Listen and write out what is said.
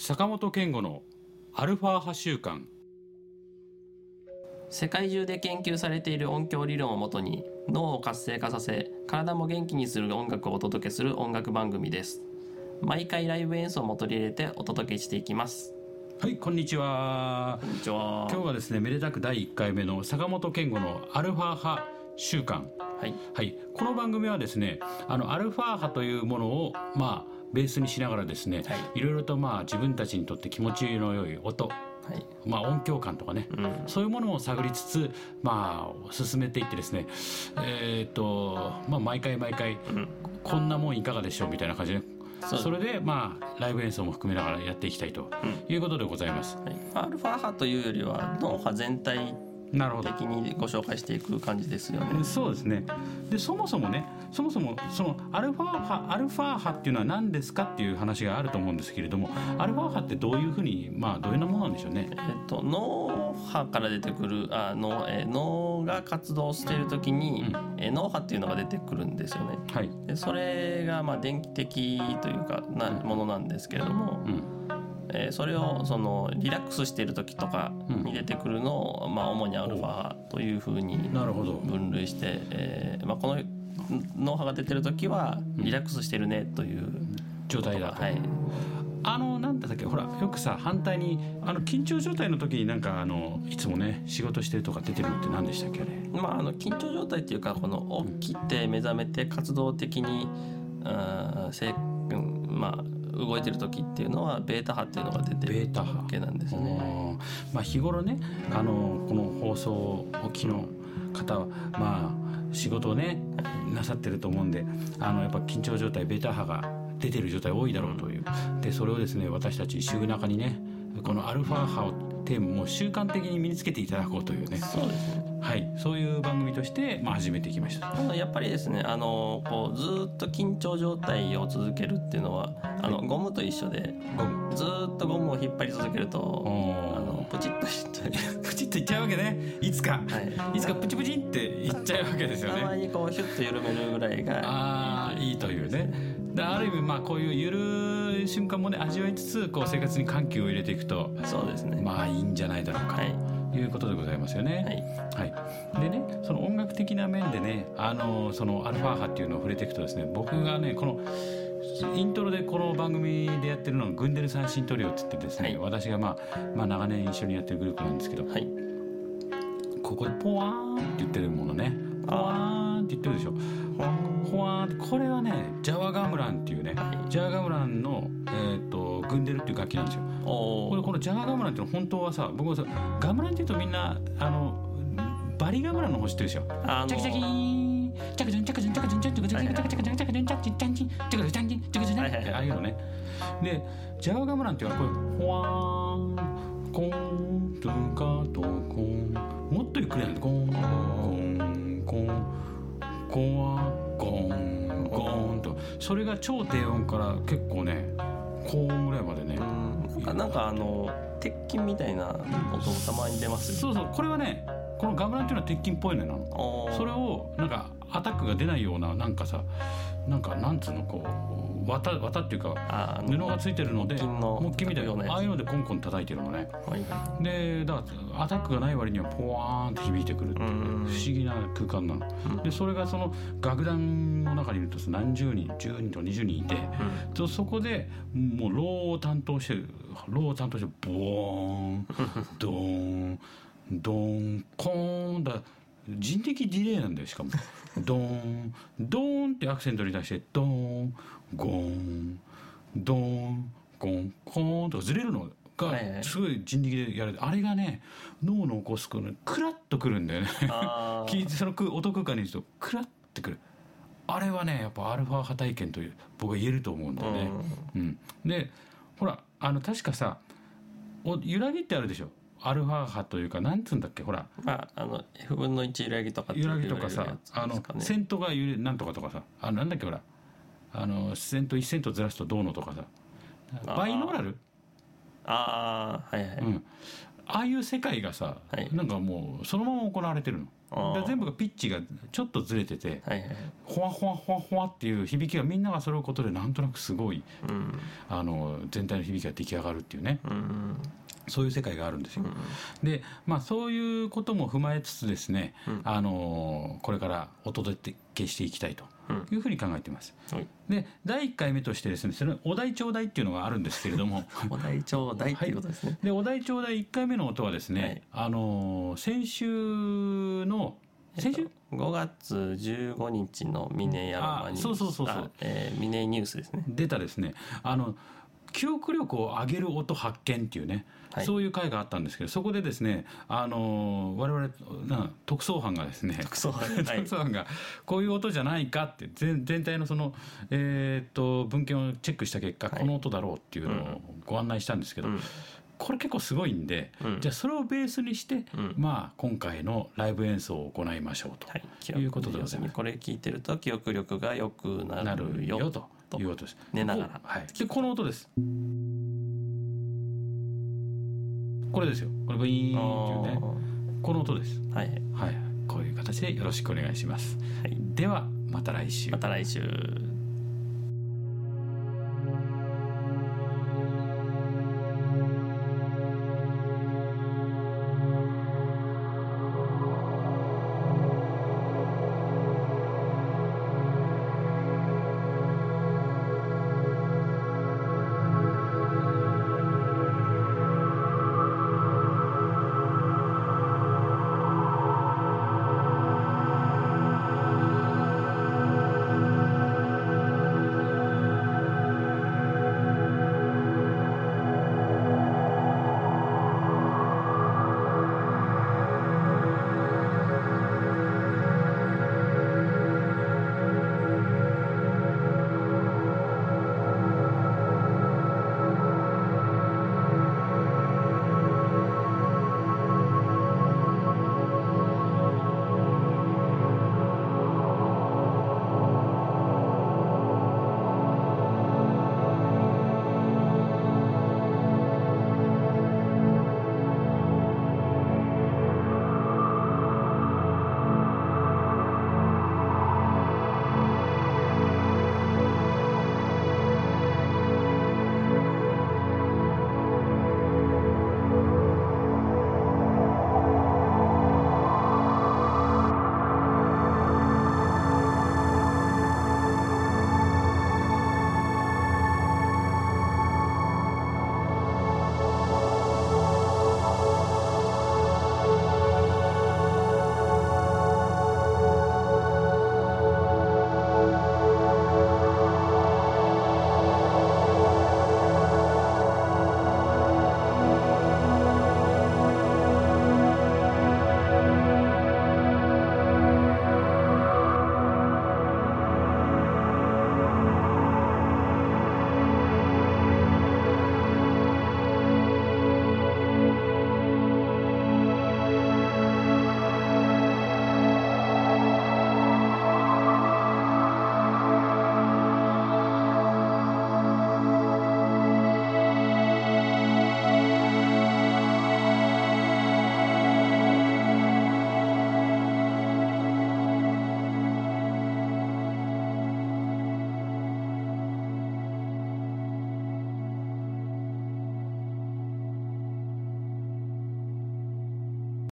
坂本健吾のアルファ波週間。世界中で研究されている音響理論をもとに脳を活性化させ体も元気にする音楽をお届けする音楽番組です。毎回ライブ演奏も取り入れてお届けしていきます。はいこんにちは。こんにちは。今日はですねめでたく第1回目の坂本健吾のアルファ波週間。はい。はい。この番組はですねあのアルファ波というものをまあベースにしながらですね、はい。いろいろとまあ自分たちにとって気持ちの良い音はい。まあ、音響感とかね、うん。そういうものを探りつつ、まあ、進めていってですね、えーっとまあ、毎回毎回、ん。こんなもんいかがでしょうみたいな感じでそれで、まあ、ライブ演奏も含めながらやっていきたいということでございます。はい。アルファ波というよりは脳波全体的にご紹介していく感じですよね。そうですね。でそもそもねそもそもそのアルファ波アルファ波っていうのは何ですかっていう話があると思うんですけれどもアルファ波ってどういうふうにまあどういうようなものなんでしょうね？えっと脳波から出てくるあ脳,、えー脳が活動している時に、えー脳波っていうのが出てくるんですよね。はい、でそれがまあ電気的というかなものなんですけれども、うん、えーそれをそのリラックスしている時とかうん。に出てくるのを、まあ、主にアルファというふうに分類して、えーまあ、この脳波が出てる時はリラックスしてるねという状態だと、はい、あのなんだっけほらよくさ反対にあの緊張状態の時になんかあのいつもね仕事してるとか出てるのって何でしたっけあれ？まあ、あの緊張状態っていうかこの起きて目覚めて活動的に、うんまあ、動いてる時っていうのはベータ波っていうのが出てるわけなんですよね。うんまあ日頃ねあのこの放送をお聞きの方はまあ仕事をねなさってると思うんであのやっぱ緊張状態ベータ波が出てる状態多いだろうという。でそれをですね私たち週中にねこのアルファ波をテーマもう習慣的に身につけていただこうというね。そうですね。はい。そういう番組として、まあ、始めてきました。あのやっぱりですねあのこうずーっと緊張状態を続けるっていうのはあのゴムと一緒でゴム。ずーっとゴムを引っ張り続けるとあのプチッとしてプチッといっちゃうわけね。いつか、、はい。つかプチプチっていっちゃうわけですよたまねにこうヒュッと緩めるぐらいがああいいというねである意味まあこういうゆるい瞬間もね味わいつつこう生活に緩急を入れていくとそうですね。まあいいんじゃないだろうかはい。ということでございますよね。はい。はい、でねその音楽的な面でねあのそのアルファ波っていうのを触れていくとですね僕がねこのイントロでこの番組でやってるのがグンデル三振トリオって言ってですね、はい。私がまあ、まあ長年一緒にやってるグループなんですけどはい。ここでポワーンって言ってるものね。ポワー。ンって言ってるでしょ。ポワーンってこれはねジャワガムランっていうねジャワガムランの、えー、とグンデルっていう楽器なんですよ。これこのジャワガムランっていうのは本当はさ僕はさガムランっていうとみんなあのバリガムランの方知ってるでしょ。あのチャキチャキーンチャカチャンチャカチャンチャカチャンチャンチャカチャンチャカチャンチャカチャンチャカチャンチャカチャンチャンチャンチャカチャンチャンチャカチャンチャンってああいうのねでジャワガムランっていうのはこれホワーンコントゥカトコンもっとゆっくりなんだコンコンコンコワコンコンと。それが超低音から結構ね高音ぐらいまでねなん。かなんかあの鉄筋みたいな音もたまに出ますよそうそうこれはねこのガムランっていうのは鉄筋っぽいのよなそれをなんかアタックが出ないようななんかさなんかなんつうのこう綿綿っていうか布がついてるので木みたいなああいうのでコンコン叩いてるのね。はい。はでだからアタックがない割にはポワーンって響いてくるっていう不思議な空間なの。でそれがその楽団の中にいるとさ何十人10人とか20人いてとそこでもうローを担当してるローを担当してボーン ドーンドーンコーンだ人的ディレイなんだよしかも。ドーンドーンってアクセントに対してドーンゴーンドーンゴンコーンとかずれるのがすごい人力でやられてあれがね脳の起こすこのクラッとくるんだよね。聞いてその空音空間にいるとクラッてくる。あれはねやっぱアルファ波体験という僕は言えると思うんだよね、うん。でほらあの確かさお揺らぎってあるでしょアルファ波というかなんつうんだっけほら。まああの F 分の1揺らぎとか揺らぎとかさあのですかね。セントが揺れなんとかとかさ。あのなんだっけほら。あのセント1セントずらすとどうのとかさ。バイノーラルああはいはい、うんああいう世界がさ、はい。なんかもうそのまま行われてるの。全部がピッチがちょっとずれててはいはいほわほわほわほわっていう響きがみんなが揃うことでなんとなくすごいうん。あの全体の響きが出来上がるっていうね。うん。そういう世界があるんですよ。うんでまあそういうことも踏まえつつですね、うん。あのこれからお届けしていきたいとうん。いうふうに考えています。はい。で第1回目としてですねそれお題頂戴っていうのがあるんですけれども。お題頂戴っていうことですね、でお題頂戴1回目の音はですね、はい。あの先週の先週、5月15日のミネヤロマニュース。あそうそうそうそう。あえーミネニュースですね。出たですね。あの記憶力を上げる音発見っていうね、はい。そういう回があったんですけどそこでですねあの我々な特捜班がですねそう はい。特捜班がこういう音じゃないかって全全体のその、えーっと文献をチェックした結果、はい。この音だろうっていうのをご案内したんですけど、うん。これ結構すごいんで、うん。じゃあそれをベースにして、うん。まあ今回のライブ演奏を行いましょうと、はい。記いうことでございます。これ聞いてると記憶力が良くななるよるよということです。寝ながらはい、でこの音です。これですよ。これブイーンっていうね。この音です。はいはい、こういう形でよろしくお願いします。はいではまた来週。また来週